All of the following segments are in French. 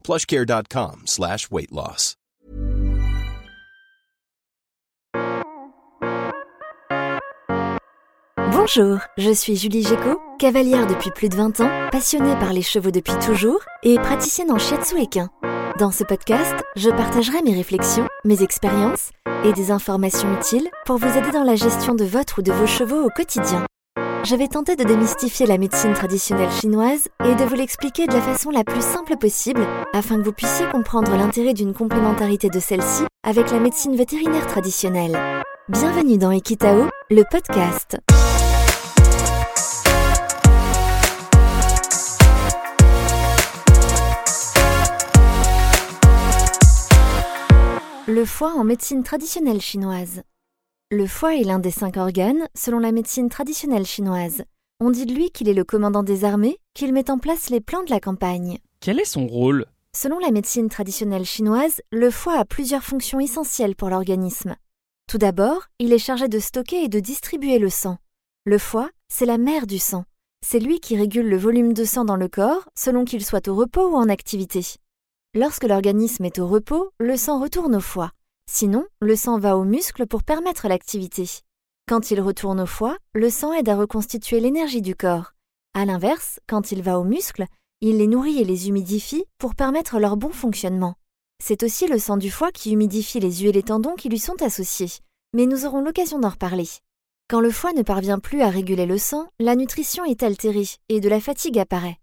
plushcare.com slash weight loss. Bonjour, je suis Julie Géco, cavalière depuis plus de 20 ans, passionnée par les chevaux depuis toujours et praticienne en shiatsu. Dans ce podcast, je partagerai mes réflexions, mes expériences et des informations utiles pour vous aider dans la gestion de votre ou de vos chevaux au quotidien. Je vais tenter de démystifier la médecine traditionnelle chinoise et de vous l'expliquer de la façon la plus simple possible afin que vous puissiez comprendre l'intérêt d'une complémentarité de celle-ci avec la médecine vétérinaire traditionnelle. Bienvenue dans Equitao, le podcast. Le foie en médecine traditionnelle chinoise. Le foie est l'un des cinq organes selon la médecine traditionnelle chinoise. On dit de lui qu'il est le commandant des armées, qu'il met en place les plans de la campagne. Quel est son rôle? Selon la médecine traditionnelle chinoise, le foie a plusieurs fonctions essentielles pour l'organisme. Tout d'abord, il est chargé de stocker et de distribuer le sang. Le foie, c'est la mère du sang. C'est lui qui régule le volume de sang dans le corps selon qu'il soit au repos ou en activité. Lorsque l'organisme est au repos, le sang retourne au foie. Sinon, le sang va aux muscles pour permettre l'activité. Quand il retourne au foie, le sang aide à reconstituer l'énergie du corps. A l'inverse, quand il va aux muscles, il les nourrit et les humidifie pour permettre leur bon fonctionnement. C'est aussi le sang du foie qui humidifie les yeux et les tendons qui lui sont associés. Mais nous aurons l'occasion d'en reparler. Quand le foie ne parvient plus à réguler le sang, la nutrition est altérée et de la fatigue apparaît.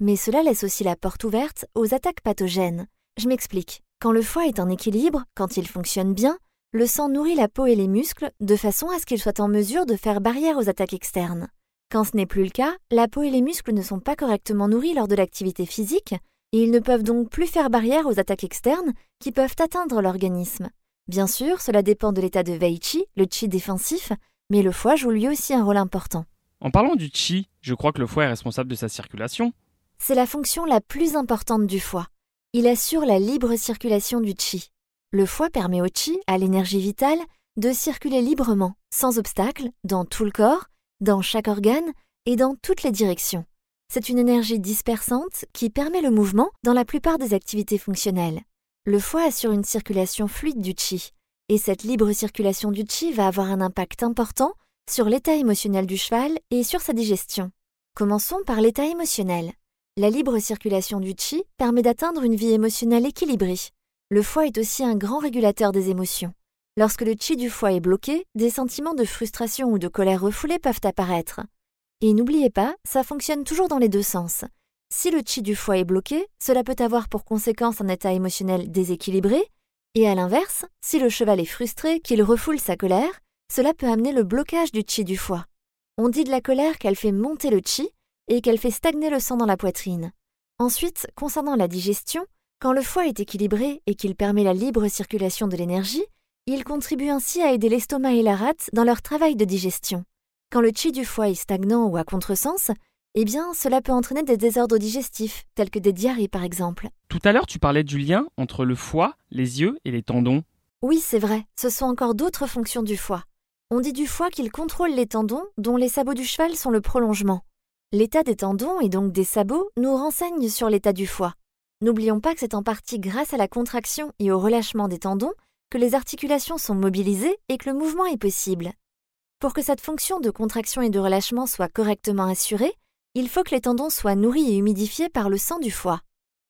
Mais cela laisse aussi la porte ouverte aux attaques pathogènes. Je m'explique. Quand le foie est en équilibre, quand il fonctionne bien, le sang nourrit la peau et les muscles de façon à ce qu'ils soient en mesure de faire barrière aux attaques externes. Quand ce n'est plus le cas, la peau et les muscles ne sont pas correctement nourris lors de l'activité physique et ils ne peuvent donc plus faire barrière aux attaques externes qui peuvent atteindre l'organisme. Bien sûr, cela dépend de l'état de Weiqi, le chi défensif, mais le foie joue lui aussi un rôle important. En parlant du chi, je crois que le foie est responsable de sa circulation. C'est la fonction la plus importante du foie. Il assure la libre circulation du chi. Le foie permet au chi, à l'énergie vitale, de circuler librement, sans obstacle, dans tout le corps, dans chaque organe et dans toutes les directions. C'est une énergie dispersante qui permet le mouvement dans la plupart des activités fonctionnelles. Le foie assure une circulation fluide du chi, et cette libre circulation du chi va avoir un impact important sur l'état émotionnel du cheval et sur sa digestion. Commençons par l'état émotionnel. La libre circulation du chi permet d'atteindre une vie émotionnelle équilibrée. Le foie est aussi un grand régulateur des émotions. Lorsque le chi du foie est bloqué, des sentiments de frustration ou de colère refoulés peuvent apparaître. Et n'oubliez pas, ça fonctionne toujours dans les deux sens. Si le chi du foie est bloqué, cela peut avoir pour conséquence un état émotionnel déséquilibré, et à l'inverse, si le cheval est frustré, qu'il refoule sa colère, cela peut amener le blocage du chi du foie. On dit de la colère qu'elle fait monter le chi, et qu'elle fait stagner le sang dans la poitrine. Ensuite, concernant la digestion, quand le foie est équilibré et qu'il permet la libre circulation de l'énergie, il contribue ainsi à aider l'estomac et la rate dans leur travail de digestion. Quand le chi du foie est stagnant ou à contresens, eh bien, cela peut entraîner des désordres digestifs, tels que des diarrhées par exemple. Tout à l'heure, tu parlais du lien entre le foie, les yeux et les tendons. Oui, c'est vrai, ce sont encore d'autres fonctions du foie. On dit du foie qu'il contrôle les tendons, dont les sabots du cheval sont le prolongement. L'état des tendons et donc des sabots nous renseigne sur l'état du foie. N'oublions pas que c'est en partie grâce à la contraction et au relâchement des tendons que les articulations sont mobilisées et que le mouvement est possible. Pour que cette fonction de contraction et de relâchement soit correctement assurée, il faut que les tendons soient nourris et humidifiés par le sang du foie.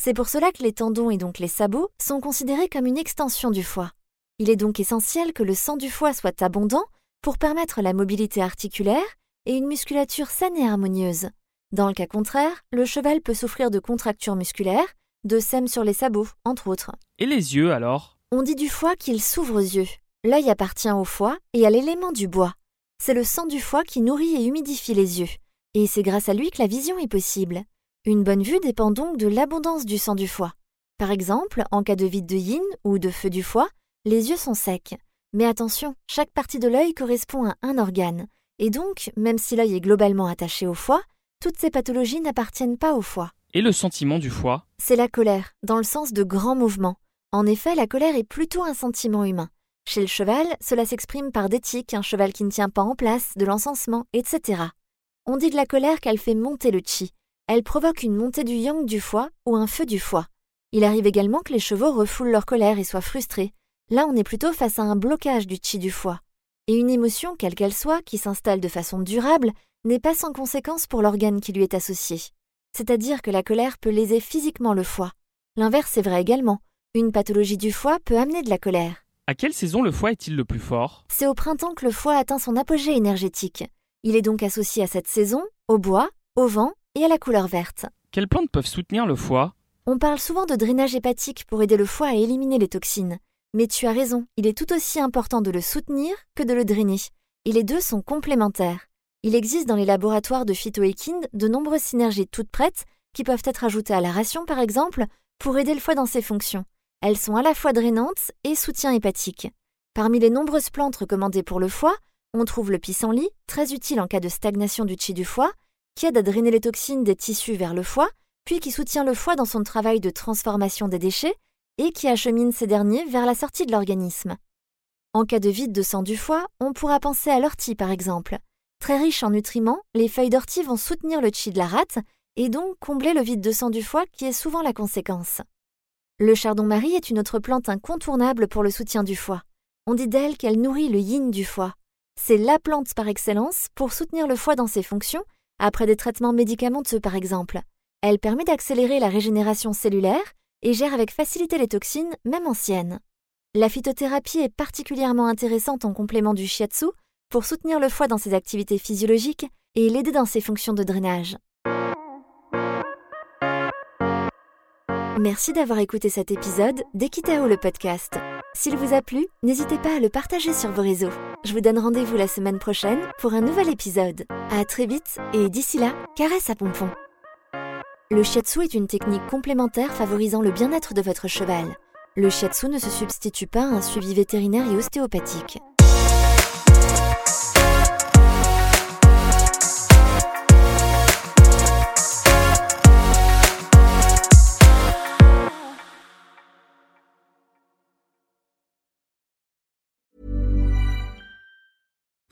C'est pour cela que les tendons et donc les sabots sont considérés comme une extension du foie. Il est donc essentiel que le sang du foie soit abondant pour permettre la mobilité articulaire et une musculature saine et harmonieuse. Dans le cas contraire, le cheval peut souffrir de contractures musculaires, de sème sur les sabots, entre autres. Et les yeux alors? On dit du foie qu'il s'ouvre aux yeux. L'œil appartient au foie et à l'élément du bois. C'est le sang du foie qui nourrit et humidifie les yeux. Et c'est grâce à lui que la vision est possible. Une bonne vue dépend donc de l'abondance du sang du foie. Par exemple, en cas de vide de yin ou de feu du foie, les yeux sont secs. Mais attention, chaque partie de l'œil correspond à un organe. Et donc, même si l'œil est globalement attaché au foie, toutes ces pathologies n'appartiennent pas au foie. Et le sentiment du foie? C'est la colère, dans le sens de grands mouvements. En effet, la colère est plutôt un sentiment humain. Chez le cheval, cela s'exprime par des tics, un cheval qui ne tient pas en place, de l'encensement, etc. On dit de la colère qu'elle fait monter le chi. Elle provoque une montée du yang du foie ou un feu du foie. Il arrive également que les chevaux refoulent leur colère et soient frustrés. Là, on est plutôt face à un blocage du chi du foie. Et une émotion, quelle qu'elle soit, qui s'installe de façon durable, n'est pas sans conséquence pour l'organe qui lui est associé. C'est-à-dire que la colère peut léser physiquement le foie. L'inverse est vrai également. Une pathologie du foie peut amener de la colère. À quelle saison le foie est-il le plus fort? C'est au printemps que le foie atteint son apogée énergétique. Il est donc associé à cette saison, au bois, au vent et à la couleur verte. Quelles plantes peuvent soutenir le foie? On parle souvent de drainage hépatique pour aider le foie à éliminer les toxines. Mais tu as raison, il est tout aussi important de le soutenir que de le drainer. Et les deux sont complémentaires. Il existe dans les laboratoires de phytoéquine de nombreuses synergies toutes prêtes qui peuvent être ajoutées à la ration par exemple pour aider le foie dans ses fonctions. Elles sont à la fois drainantes et soutien hépatique. Parmi les nombreuses plantes recommandées pour le foie, on trouve le pissenlit, très utile en cas de stagnation du chi du foie, qui aide à drainer les toxines des tissus vers le foie, puis qui soutient le foie dans son travail de transformation des déchets et qui achemine ces derniers vers la sortie de l'organisme. En cas de vide de sang du foie, on pourra penser à l'ortie par exemple. Très riche en nutriments, les feuilles d'ortie vont soutenir le chi de la rate et donc combler le vide de sang du foie qui est souvent la conséquence. Le chardon-marie est une autre plante incontournable pour le soutien du foie. On dit d'elle qu'elle nourrit le yin du foie. C'est la plante par excellence pour soutenir le foie dans ses fonctions, après des traitements médicamenteux par exemple. Elle permet d'accélérer la régénération cellulaire et gère avec facilité les toxines, même anciennes. La phytothérapie est particulièrement intéressante en complément du shiatsu pour soutenir le foie dans ses activités physiologiques et l'aider dans ses fonctions de drainage. Merci d'avoir écouté cet épisode d'Equitao le podcast. S'il vous a plu, n'hésitez pas à le partager sur vos réseaux. Je vous donne rendez-vous la semaine prochaine pour un nouvel épisode. À très vite et d'ici là, caresse à pompon. Le shiatsu est une technique complémentaire favorisant le bien-être de votre cheval. Le shiatsu ne se substitue pas à un suivi vétérinaire et ostéopathique.